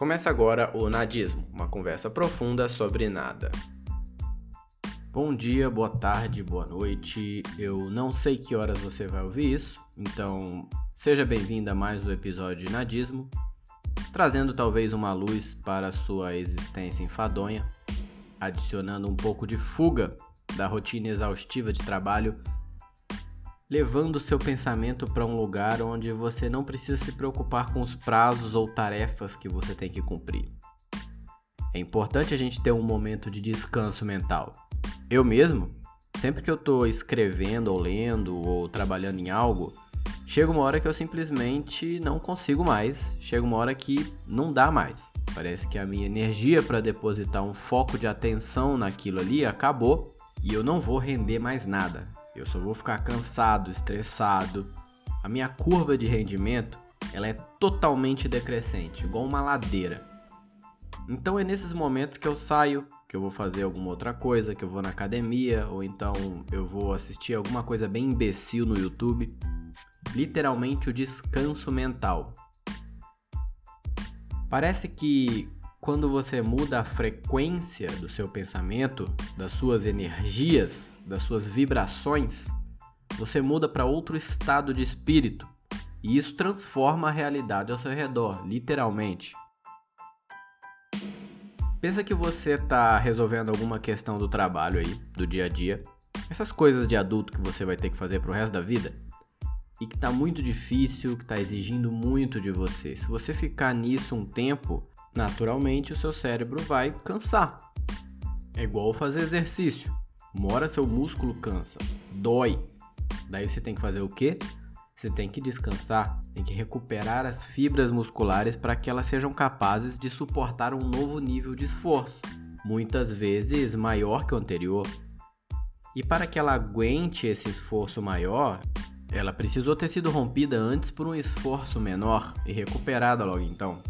Começa agora o Nadismo, uma conversa profunda sobre nada. Bom dia, boa tarde, boa noite. Eu não sei que horas você vai ouvir isso, então seja bem-vindo a mais um episódio de Nadismo, trazendo talvez uma luz para sua existência enfadonha, adicionando um pouco de fuga da rotina exaustiva de trabalho levando seu pensamento para um lugar onde você não precisa se preocupar com os prazos ou tarefas que você tem que cumprir. É importante a gente ter um momento de descanso mental. Eu mesmo, sempre que eu estou escrevendo ou lendo ou trabalhando em algo, chega uma hora que eu simplesmente não consigo mais, chega uma hora que não dá mais. Parece que a minha energia para depositar um foco de atenção naquilo ali acabou e eu não vou render mais nada. Eu só vou ficar cansado, estressado. A minha curva de rendimento, ela é totalmente decrescente, igual uma ladeira. Então é nesses momentos que eu saio, que eu vou fazer alguma outra coisa, que eu vou na academia, ou então eu vou assistir alguma coisa bem imbecil no YouTube. Literalmente o descanso mental. Parece que quando você muda a frequência do seu pensamento, das suas energias, das suas vibrações, você muda para outro estado de espírito e isso transforma a realidade ao seu redor, literalmente. Pensa que você está resolvendo alguma questão do trabalho aí, do dia a dia, essas coisas de adulto que você vai ter que fazer pro resto da vida, e que está muito difícil, que está exigindo muito de você. Se você ficar nisso um tempo, naturalmente o seu cérebro vai cansar. É igual fazer exercício. Uma hora seu músculo cansa, dói. Daí você tem que fazer o quê? Você tem que descansar, tem que recuperar as fibras musculares para que elas sejam capazes de suportar um novo nível de esforço, muitas vezes maior que o anterior. E para que ela aguente esse esforço maior, ela precisou ter sido rompida antes por um esforço menor e recuperada logo então.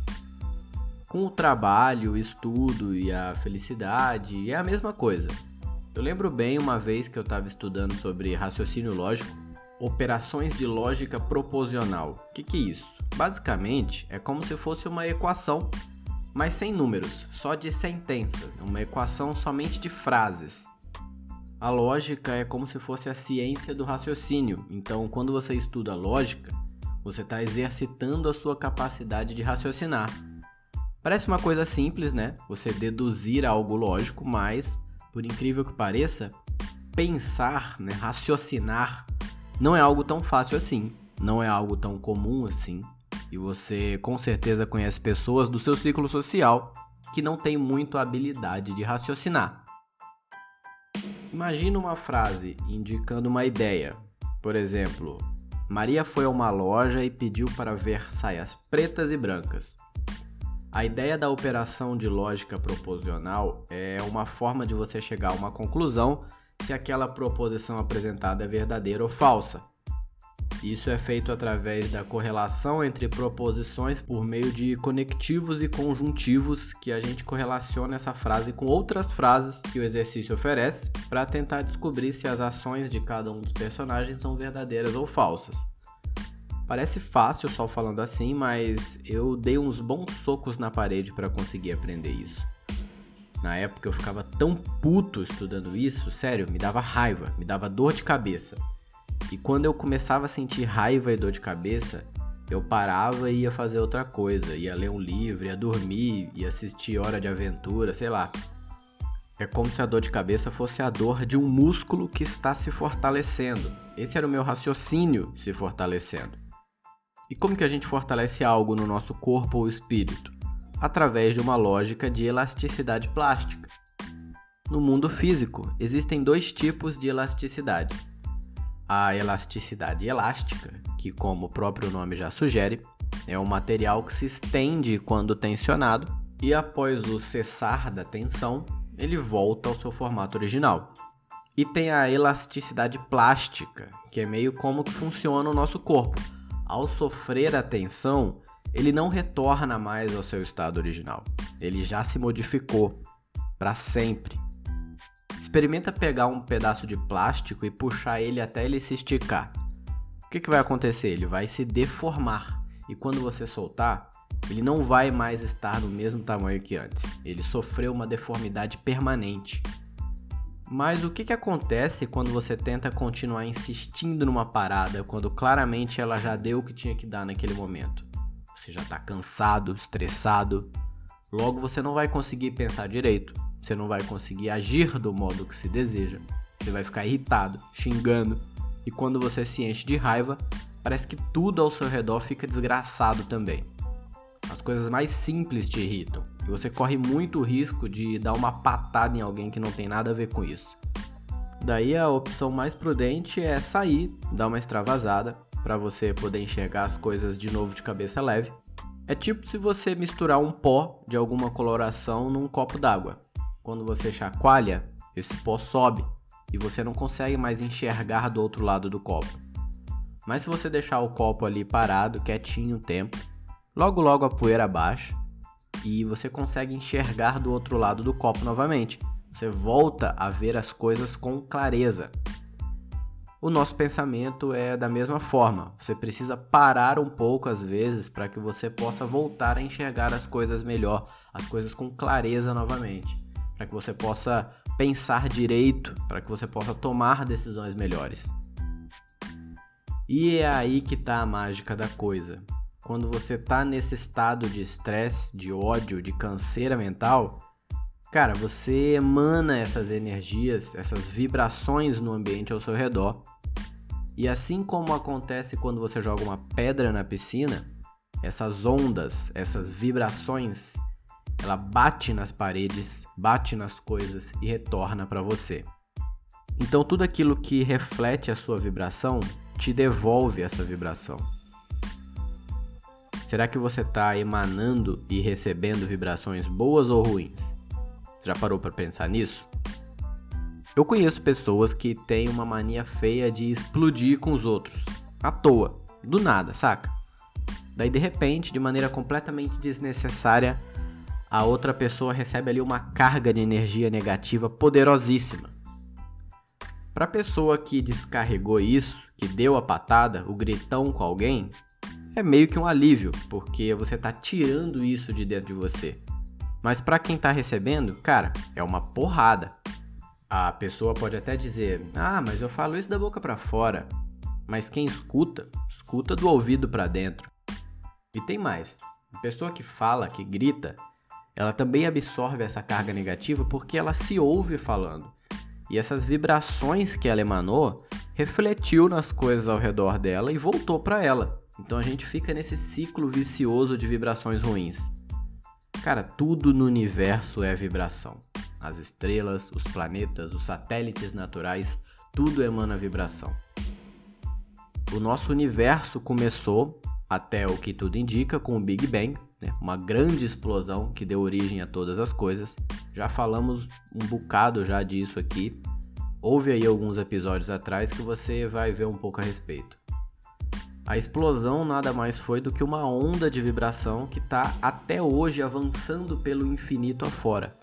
Com o trabalho, o estudo e a felicidade é a mesma coisa. Eu lembro bem uma vez que eu estava estudando sobre raciocínio lógico, operações de lógica proposicional. O que, que é isso? Basicamente, é como se fosse uma equação, mas sem números, só de sentenças, uma equação somente de frases. A lógica é como se fosse a ciência do raciocínio, então quando você estuda lógica, você está exercitando a sua capacidade de raciocinar. Parece uma coisa simples, né? Você deduzir algo lógico, mas, por incrível que pareça, pensar, né? raciocinar, não é algo tão fácil assim. Não é algo tão comum assim. E você com certeza conhece pessoas do seu ciclo social que não têm muito habilidade de raciocinar. Imagina uma frase indicando uma ideia. Por exemplo, Maria foi a uma loja e pediu para ver saias pretas e brancas. A ideia da operação de lógica proposicional é uma forma de você chegar a uma conclusão se aquela proposição apresentada é verdadeira ou falsa. Isso é feito através da correlação entre proposições por meio de conectivos e conjuntivos que a gente correlaciona essa frase com outras frases que o exercício oferece para tentar descobrir se as ações de cada um dos personagens são verdadeiras ou falsas. Parece fácil só falando assim, mas eu dei uns bons socos na parede para conseguir aprender isso. Na época eu ficava tão puto estudando isso, sério, me dava raiva, me dava dor de cabeça. E quando eu começava a sentir raiva e dor de cabeça, eu parava e ia fazer outra coisa, ia ler um livro, ia dormir, ia assistir Hora de Aventura, sei lá. É como se a dor de cabeça fosse a dor de um músculo que está se fortalecendo. Esse era o meu raciocínio se fortalecendo. E como que a gente fortalece algo no nosso corpo ou espírito? Através de uma lógica de elasticidade plástica. No mundo físico, existem dois tipos de elasticidade. A elasticidade elástica, que, como o próprio nome já sugere, é um material que se estende quando tensionado e, após o cessar da tensão, ele volta ao seu formato original. E tem a elasticidade plástica, que é meio como que funciona o nosso corpo ao sofrer a tensão, ele não retorna mais ao seu estado original. Ele já se modificou para sempre. Experimenta pegar um pedaço de plástico e puxar ele até ele se esticar. O que, que vai acontecer? Ele vai se deformar. E quando você soltar, ele não vai mais estar no mesmo tamanho que antes. Ele sofreu uma deformidade permanente. Mas o que, que acontece quando você tenta continuar insistindo numa parada quando claramente ela já deu o que tinha que dar naquele momento? Você já está cansado, estressado, logo você não vai conseguir pensar direito, você não vai conseguir agir do modo que se deseja, você vai ficar irritado, xingando, e quando você se enche de raiva, parece que tudo ao seu redor fica desgraçado também. As coisas mais simples te irritam você corre muito risco de dar uma patada em alguém que não tem nada a ver com isso. Daí a opção mais prudente é sair, dar uma extravasada para você poder enxergar as coisas de novo de cabeça leve. É tipo se você misturar um pó de alguma coloração num copo d'água. Quando você chacoalha, esse pó sobe e você não consegue mais enxergar do outro lado do copo. Mas se você deixar o copo ali parado, quietinho um tempo, logo logo a poeira baixa e você consegue enxergar do outro lado do copo novamente. Você volta a ver as coisas com clareza. O nosso pensamento é da mesma forma. Você precisa parar um pouco às vezes para que você possa voltar a enxergar as coisas melhor, as coisas com clareza novamente, para que você possa pensar direito, para que você possa tomar decisões melhores. E é aí que está a mágica da coisa quando você tá nesse estado de estresse, de ódio, de canseira mental, cara, você emana essas energias, essas vibrações no ambiente ao seu redor. E assim como acontece quando você joga uma pedra na piscina, essas ondas, essas vibrações, ela bate nas paredes, bate nas coisas e retorna para você. Então tudo aquilo que reflete a sua vibração te devolve essa vibração. Será que você está emanando e recebendo vibrações boas ou ruins? Já parou para pensar nisso? Eu conheço pessoas que têm uma mania feia de explodir com os outros, à toa, do nada, saca? Daí de repente, de maneira completamente desnecessária, a outra pessoa recebe ali uma carga de energia negativa poderosíssima. Para a pessoa que descarregou isso, que deu a patada, o gritão com alguém, é meio que um alívio, porque você está tirando isso de dentro de você. Mas para quem está recebendo, cara, é uma porrada. A pessoa pode até dizer: "Ah, mas eu falo isso da boca para fora". Mas quem escuta, escuta do ouvido para dentro. E tem mais. A pessoa que fala, que grita, ela também absorve essa carga negativa porque ela se ouve falando. E essas vibrações que ela emanou refletiu nas coisas ao redor dela e voltou para ela. Então a gente fica nesse ciclo vicioso de vibrações ruins. Cara, tudo no universo é vibração. As estrelas, os planetas, os satélites naturais, tudo emana vibração. O nosso universo começou, até o que tudo indica, com o Big Bang, né? uma grande explosão que deu origem a todas as coisas. Já falamos um bocado já disso aqui. Houve aí alguns episódios atrás que você vai ver um pouco a respeito. A explosão nada mais foi do que uma onda de vibração que está até hoje avançando pelo infinito afora.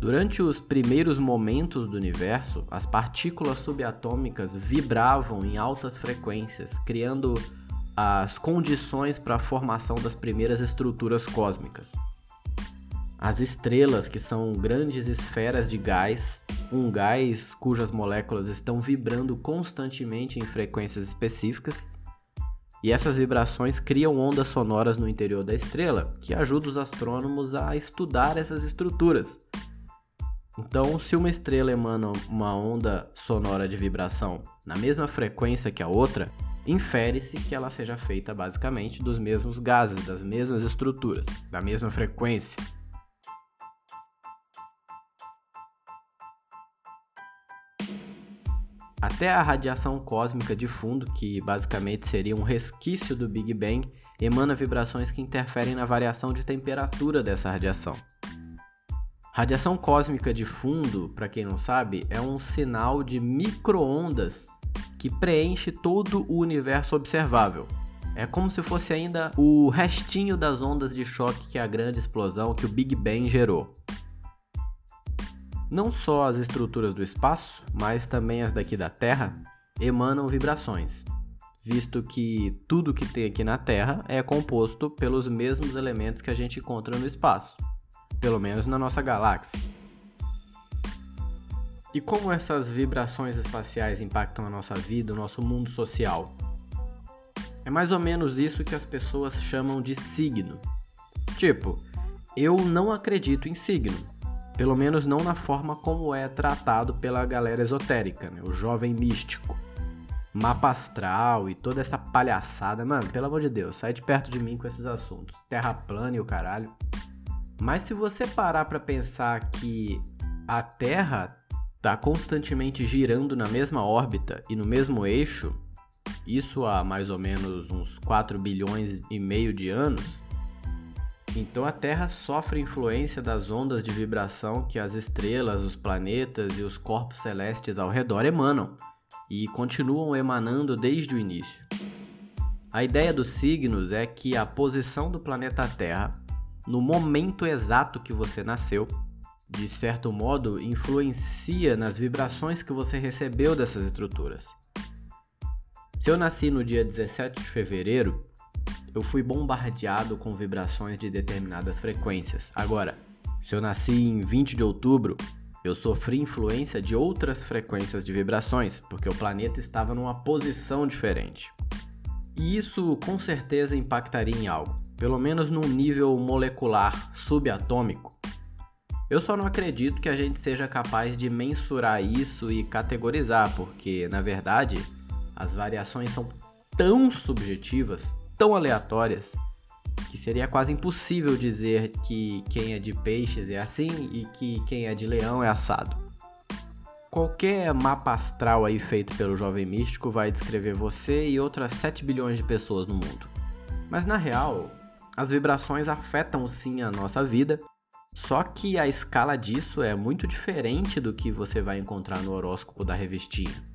Durante os primeiros momentos do universo, as partículas subatômicas vibravam em altas frequências, criando as condições para a formação das primeiras estruturas cósmicas. As estrelas, que são grandes esferas de gás, um gás cujas moléculas estão vibrando constantemente em frequências específicas, e essas vibrações criam ondas sonoras no interior da estrela, que ajudam os astrônomos a estudar essas estruturas. Então, se uma estrela emana uma onda sonora de vibração na mesma frequência que a outra, infere-se que ela seja feita basicamente dos mesmos gases, das mesmas estruturas, da mesma frequência. Até a radiação cósmica de fundo, que basicamente seria um resquício do Big Bang, emana vibrações que interferem na variação de temperatura dessa radiação. Radiação cósmica de fundo, para quem não sabe, é um sinal de microondas que preenche todo o universo observável. É como se fosse ainda o restinho das ondas de choque que a grande explosão que o Big Bang gerou. Não só as estruturas do espaço, mas também as daqui da Terra emanam vibrações. visto que tudo que tem aqui na Terra é composto pelos mesmos elementos que a gente encontra no espaço, pelo menos na nossa galáxia. E como essas vibrações espaciais impactam a nossa vida, o nosso mundo social? É mais ou menos isso que as pessoas chamam de signo. Tipo, eu não acredito em signo, pelo menos não na forma como é tratado pela galera esotérica, né? o jovem místico. Mapa astral e toda essa palhaçada, mano, pelo amor de Deus, sai de perto de mim com esses assuntos. Terra plana e o caralho. Mas se você parar para pensar que a Terra tá constantemente girando na mesma órbita e no mesmo eixo, isso há mais ou menos uns 4 bilhões e meio de anos, então a Terra sofre influência das ondas de vibração que as estrelas, os planetas e os corpos celestes ao redor emanam e continuam emanando desde o início. A ideia dos signos é que a posição do planeta Terra, no momento exato que você nasceu, de certo modo, influencia nas vibrações que você recebeu dessas estruturas. Se eu nasci no dia 17 de fevereiro, eu fui bombardeado com vibrações de determinadas frequências. Agora, se eu nasci em 20 de outubro, eu sofri influência de outras frequências de vibrações, porque o planeta estava numa posição diferente. E isso com certeza impactaria em algo, pelo menos num nível molecular subatômico, eu só não acredito que a gente seja capaz de mensurar isso e categorizar, porque, na verdade, as variações são tão subjetivas, tão aleatórias, que seria quase impossível dizer que quem é de peixes é assim e que quem é de leão é assado. Qualquer mapa astral aí feito pelo jovem místico vai descrever você e outras 7 bilhões de pessoas no mundo. Mas na real, as vibrações afetam sim a nossa vida só que a escala disso é muito diferente do que você vai encontrar no horóscopo da revistinha.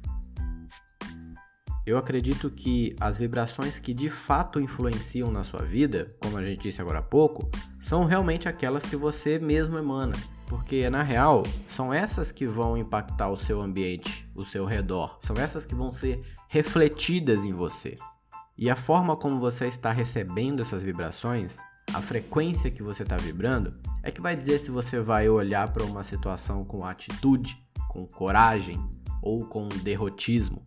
Eu acredito que as vibrações que de fato influenciam na sua vida, como a gente disse agora há pouco, são realmente aquelas que você mesmo emana. Porque na real, são essas que vão impactar o seu ambiente, o seu redor, são essas que vão ser refletidas em você. E a forma como você está recebendo essas vibrações a frequência que você está vibrando, é que vai dizer se você vai olhar para uma situação com atitude, com coragem ou com derrotismo.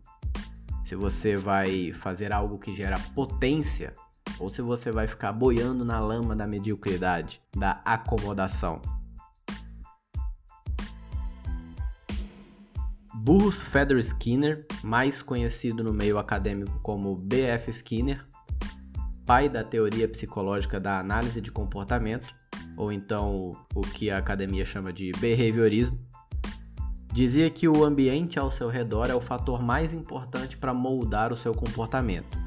Se você vai fazer algo que gera potência ou se você vai ficar boiando na lama da mediocridade, da acomodação. Burrus Feather Skinner, mais conhecido no meio acadêmico como B.F. Skinner, pai da teoria psicológica da análise de comportamento, ou então o que a academia chama de behaviorismo, dizia que o ambiente ao seu redor é o fator mais importante para moldar o seu comportamento,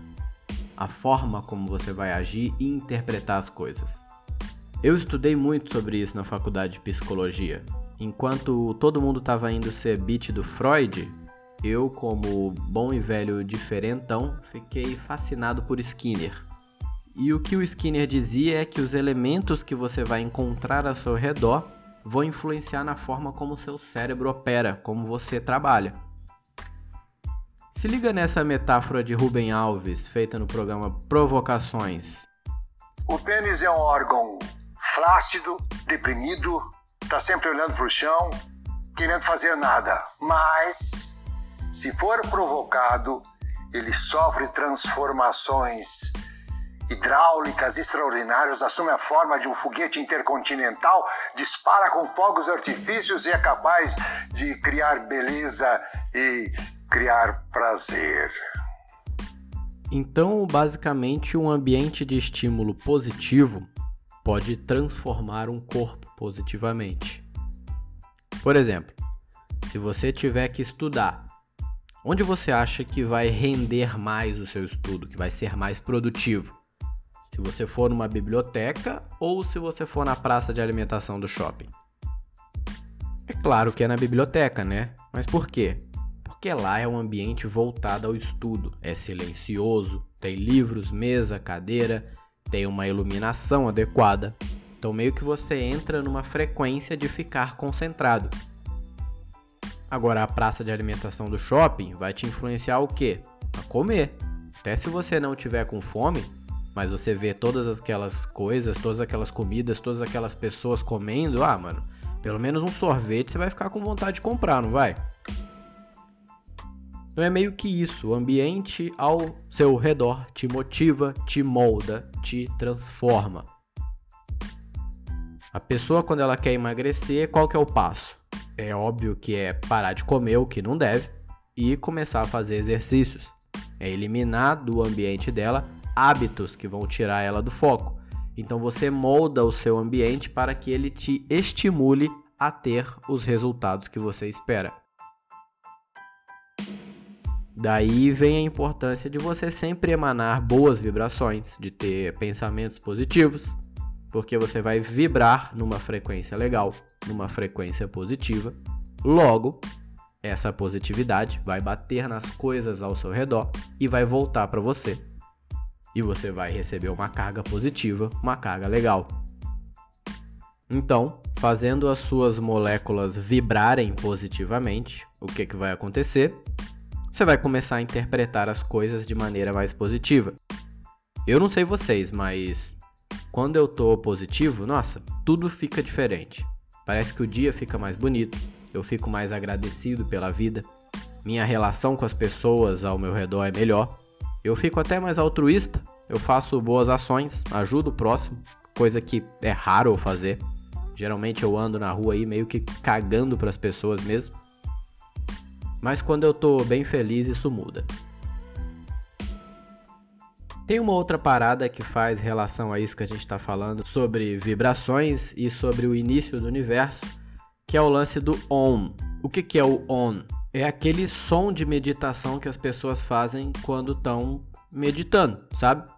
a forma como você vai agir e interpretar as coisas. Eu estudei muito sobre isso na faculdade de psicologia. Enquanto todo mundo estava indo ser beat do Freud, eu, como bom e velho diferentão, fiquei fascinado por Skinner e o que o Skinner dizia é que os elementos que você vai encontrar ao seu redor vão influenciar na forma como seu cérebro opera, como você trabalha. Se liga nessa metáfora de Rubem Alves, feita no programa Provocações. O pênis é um órgão flácido, deprimido, está sempre olhando para o chão, querendo fazer nada. Mas, se for provocado, ele sofre transformações hidráulicas extraordinárias, assume a forma de um foguete intercontinental, dispara com fogos artifícios e é capaz de criar beleza e criar prazer. Então, basicamente, um ambiente de estímulo positivo pode transformar um corpo positivamente. Por exemplo, se você tiver que estudar, onde você acha que vai render mais o seu estudo, que vai ser mais produtivo? Se você for numa biblioteca ou se você for na praça de alimentação do shopping. É claro que é na biblioteca, né? Mas por quê? Porque lá é um ambiente voltado ao estudo. É silencioso, tem livros, mesa, cadeira, tem uma iluminação adequada. Então meio que você entra numa frequência de ficar concentrado. Agora a praça de alimentação do shopping vai te influenciar o quê? A comer. Até se você não tiver com fome, mas você vê todas aquelas coisas, todas aquelas comidas, todas aquelas pessoas comendo, ah, mano, pelo menos um sorvete você vai ficar com vontade de comprar, não vai? Então é meio que isso, o ambiente ao seu redor te motiva, te molda, te transforma. A pessoa quando ela quer emagrecer, qual que é o passo? É óbvio que é parar de comer o que não deve e começar a fazer exercícios. É eliminar do ambiente dela hábitos que vão tirar ela do foco. Então você molda o seu ambiente para que ele te estimule a ter os resultados que você espera. Daí vem a importância de você sempre emanar boas vibrações, de ter pensamentos positivos, porque você vai vibrar numa frequência legal, numa frequência positiva. Logo, essa positividade vai bater nas coisas ao seu redor e vai voltar para você. E você vai receber uma carga positiva, uma carga legal. Então, fazendo as suas moléculas vibrarem positivamente, o que, que vai acontecer? você vai começar a interpretar as coisas de maneira mais positiva. Eu não sei vocês, mas quando eu tô positivo, nossa, tudo fica diferente. Parece que o dia fica mais bonito, eu fico mais agradecido pela vida, minha relação com as pessoas ao meu redor é melhor, eu fico até mais altruísta, eu faço boas ações, ajudo o próximo, coisa que é raro eu fazer. Geralmente eu ando na rua aí meio que cagando para as pessoas mesmo. Mas quando eu tô bem feliz, isso muda. Tem uma outra parada que faz relação a isso que a gente está falando sobre vibrações e sobre o início do universo, que é o lance do OM. O que, que é o OM? É aquele som de meditação que as pessoas fazem quando estão meditando, sabe?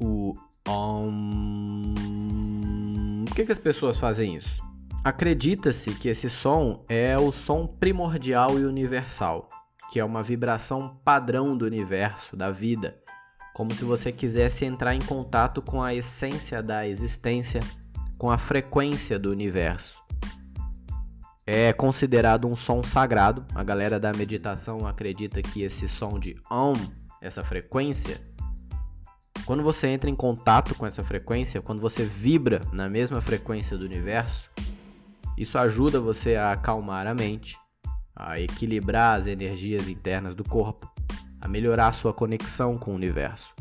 O OM. Por que, que as pessoas fazem isso? Acredita-se que esse som é o som primordial e universal, que é uma vibração padrão do universo, da vida, como se você quisesse entrar em contato com a essência da existência, com a frequência do universo. É considerado um som sagrado. A galera da meditação acredita que esse som de Om, essa frequência, quando você entra em contato com essa frequência, quando você vibra na mesma frequência do universo, isso ajuda você a acalmar a mente, a equilibrar as energias internas do corpo, a melhorar sua conexão com o universo.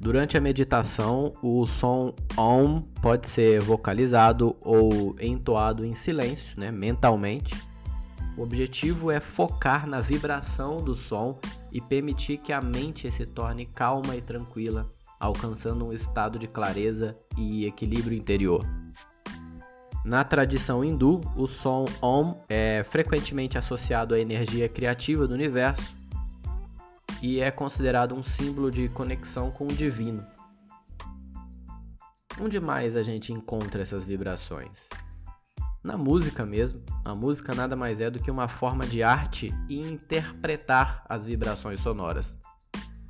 Durante a meditação, o som OM pode ser vocalizado ou entoado em silêncio, né, mentalmente. O objetivo é focar na vibração do som e permitir que a mente se torne calma e tranquila alcançando um estado de clareza e equilíbrio interior. Na tradição hindu, o som Om é frequentemente associado à energia criativa do universo e é considerado um símbolo de conexão com o divino. Onde mais a gente encontra essas vibrações? Na música mesmo. A música nada mais é do que uma forma de arte e interpretar as vibrações sonoras.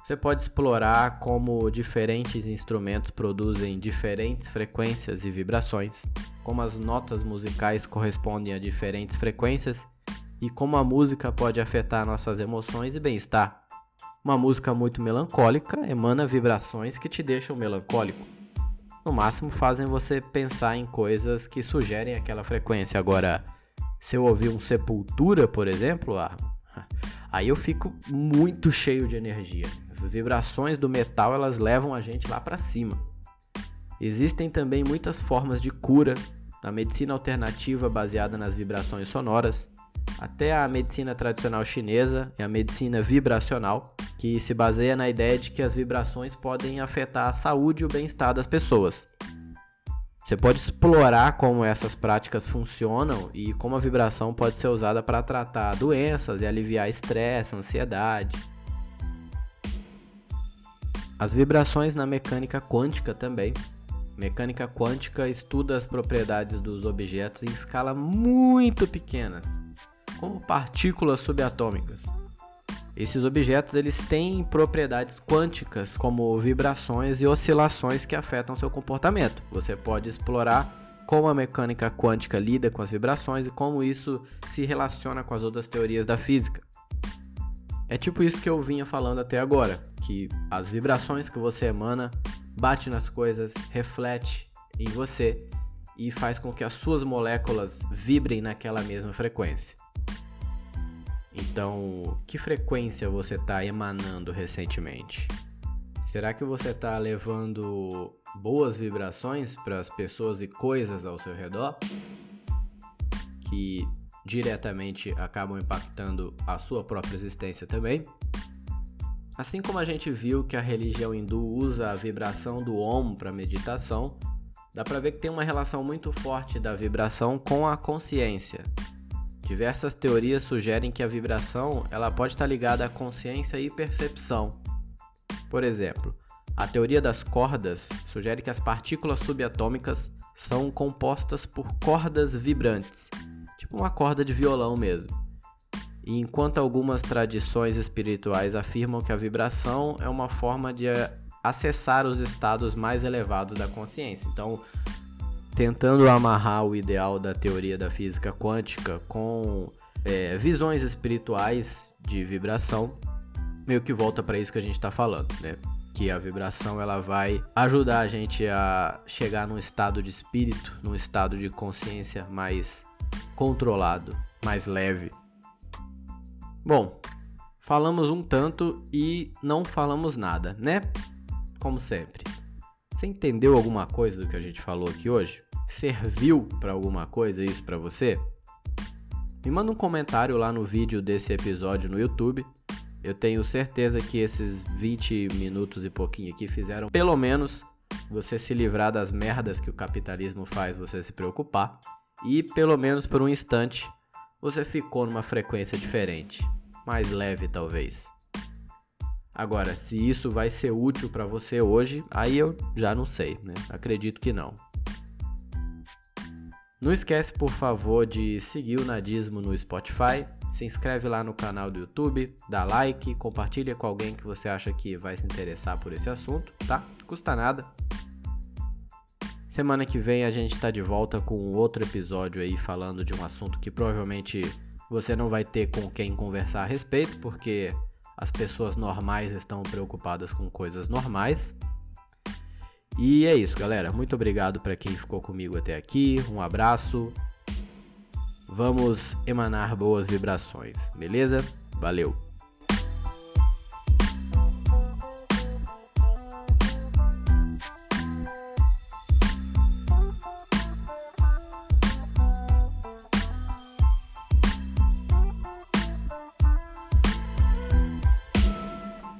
Você pode explorar como diferentes instrumentos produzem diferentes frequências e vibrações, como as notas musicais correspondem a diferentes frequências e como a música pode afetar nossas emoções e bem-estar. Uma música muito melancólica emana vibrações que te deixam melancólico. No máximo fazem você pensar em coisas que sugerem aquela frequência. Agora, se eu ouvir um Sepultura, por exemplo, ah, aí eu fico muito cheio de energia. As vibrações do metal elas levam a gente lá para cima. Existem também muitas formas de cura, da medicina alternativa baseada nas vibrações sonoras, até a medicina tradicional chinesa e a medicina vibracional, que se baseia na ideia de que as vibrações podem afetar a saúde e o bem-estar das pessoas. Você pode explorar como essas práticas funcionam e como a vibração pode ser usada para tratar doenças e aliviar estresse, ansiedade. As vibrações na mecânica quântica também. Mecânica quântica estuda as propriedades dos objetos em escala muito pequenas, como partículas subatômicas. Esses objetos eles têm propriedades quânticas, como vibrações e oscilações que afetam seu comportamento. Você pode explorar como a mecânica quântica lida com as vibrações e como isso se relaciona com as outras teorias da física. É tipo isso que eu vinha falando até agora, que as vibrações que você emana bate nas coisas, reflete em você e faz com que as suas moléculas vibrem naquela mesma frequência. Então, que frequência você está emanando recentemente? Será que você está levando boas vibrações para as pessoas e coisas ao seu redor que diretamente acabam impactando a sua própria existência também. Assim como a gente viu que a religião hindu usa a vibração do Om para meditação, dá para ver que tem uma relação muito forte da vibração com a consciência. Diversas teorias sugerem que a vibração ela pode estar ligada à consciência e percepção. Por exemplo, a teoria das cordas sugere que as partículas subatômicas são compostas por cordas vibrantes, tipo uma corda de violão mesmo. E enquanto algumas tradições espirituais afirmam que a vibração é uma forma de acessar os estados mais elevados da consciência. Então, tentando amarrar o ideal da teoria da física quântica com é, visões espirituais de vibração, meio que volta para isso que a gente está falando, né? que a vibração ela vai ajudar a gente a chegar num estado de espírito, num estado de consciência mais controlado, mais leve. Bom, falamos um tanto e não falamos nada, né? Como sempre. Você entendeu alguma coisa do que a gente falou aqui hoje? Serviu para alguma coisa isso para você? Me manda um comentário lá no vídeo desse episódio no YouTube eu tenho certeza que esses 20 minutos e pouquinho aqui fizeram pelo menos você se livrar das merdas que o capitalismo faz você se preocupar e pelo menos por um instante você ficou numa frequência diferente, mais leve talvez. Agora, se isso vai ser útil para você hoje, aí eu já não sei, né? Acredito que não. Não esquece, por favor, de seguir o Nadismo no Spotify, se inscreve lá no canal do YouTube, dá like, compartilha com alguém que você acha que vai se interessar por esse assunto, tá? Custa nada. Semana que vem a gente está de volta com outro episódio aí falando de um assunto que provavelmente você não vai ter com quem conversar a respeito, porque as pessoas normais estão preocupadas com coisas normais. E é isso, galera. Muito obrigado para quem ficou comigo até aqui. Um abraço Vamos emanar boas vibrações, beleza? Valeu!